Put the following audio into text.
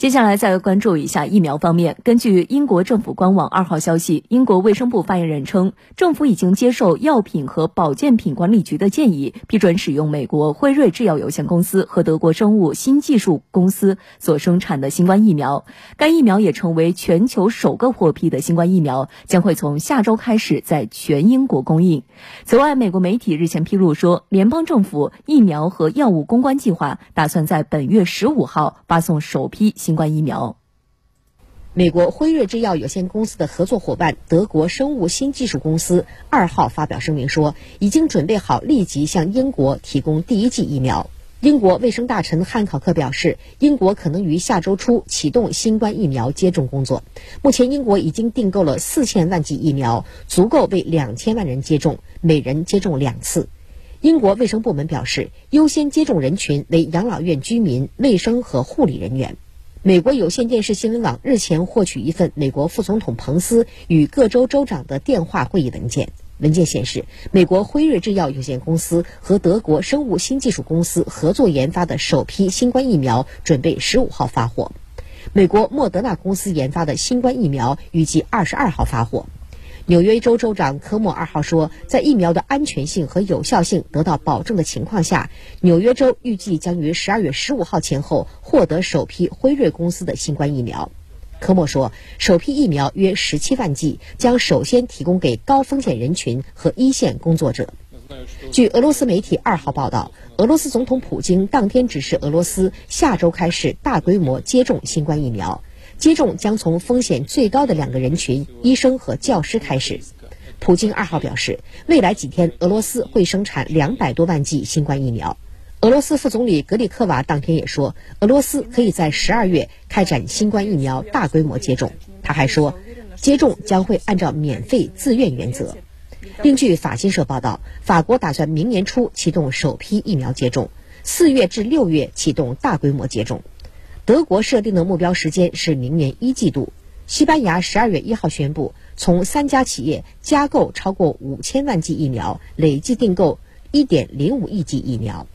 接下来再关注一下疫苗方面。根据英国政府官网二号消息，英国卫生部发言人称，政府已经接受药品和保健品管理局的建议，批准使用美国辉瑞制药有限公司和德国生物新技术公司所生产的新冠疫苗。该疫苗也成为全球首个获批的新冠疫苗，将会从下周开始在全英国供应。此外，美国媒体日前披露说，联邦政府疫苗和药物公关计划打算在本月十五号发送首批。新冠疫苗，美国辉瑞制药有限公司的合作伙伴德国生物新技术公司二号发表声明说，已经准备好立即向英国提供第一剂疫苗。英国卫生大臣汉考克表示，英国可能于下周初启动新冠疫苗接种工作。目前，英国已经订购了四千万剂疫苗，足够为两千万人接种，每人接种两次。英国卫生部门表示，优先接种人群为养老院居民、卫生和护理人员。美国有线电视新闻网日前获取一份美国副总统彭斯与各州州长的电话会议文件。文件显示，美国辉瑞制药有限公司和德国生物新技术公司合作研发的首批新冠疫苗准备十五号发货。美国莫德纳公司研发的新冠疫苗预计二十二号发货。纽约州州长科莫二号说，在疫苗的安全性和有效性得到保证的情况下，纽约州预计将于十二月十五号前后获得首批辉瑞公司的新冠疫苗。科莫说，首批疫苗约十七万剂，将首先提供给高风险人群和一线工作者。据俄罗斯媒体二号报道，俄罗斯总统普京当天指示俄罗斯下周开始大规模接种新冠疫苗。接种将从风险最高的两个人群——医生和教师开始。普京二号表示，未来几天俄罗斯会生产两百多万剂新冠疫苗。俄罗斯副总理格里科娃当天也说，俄罗斯可以在十二月开展新冠疫苗大规模接种。他还说，接种将会按照免费自愿原则。另据法新社报道，法国打算明年初启动首批疫苗接种，四月至六月启动大规模接种。德国设定的目标时间是明年一季度。西班牙十二月一号宣布，从三家企业加购超过五千万剂疫苗，累计订购一点零五亿剂疫苗。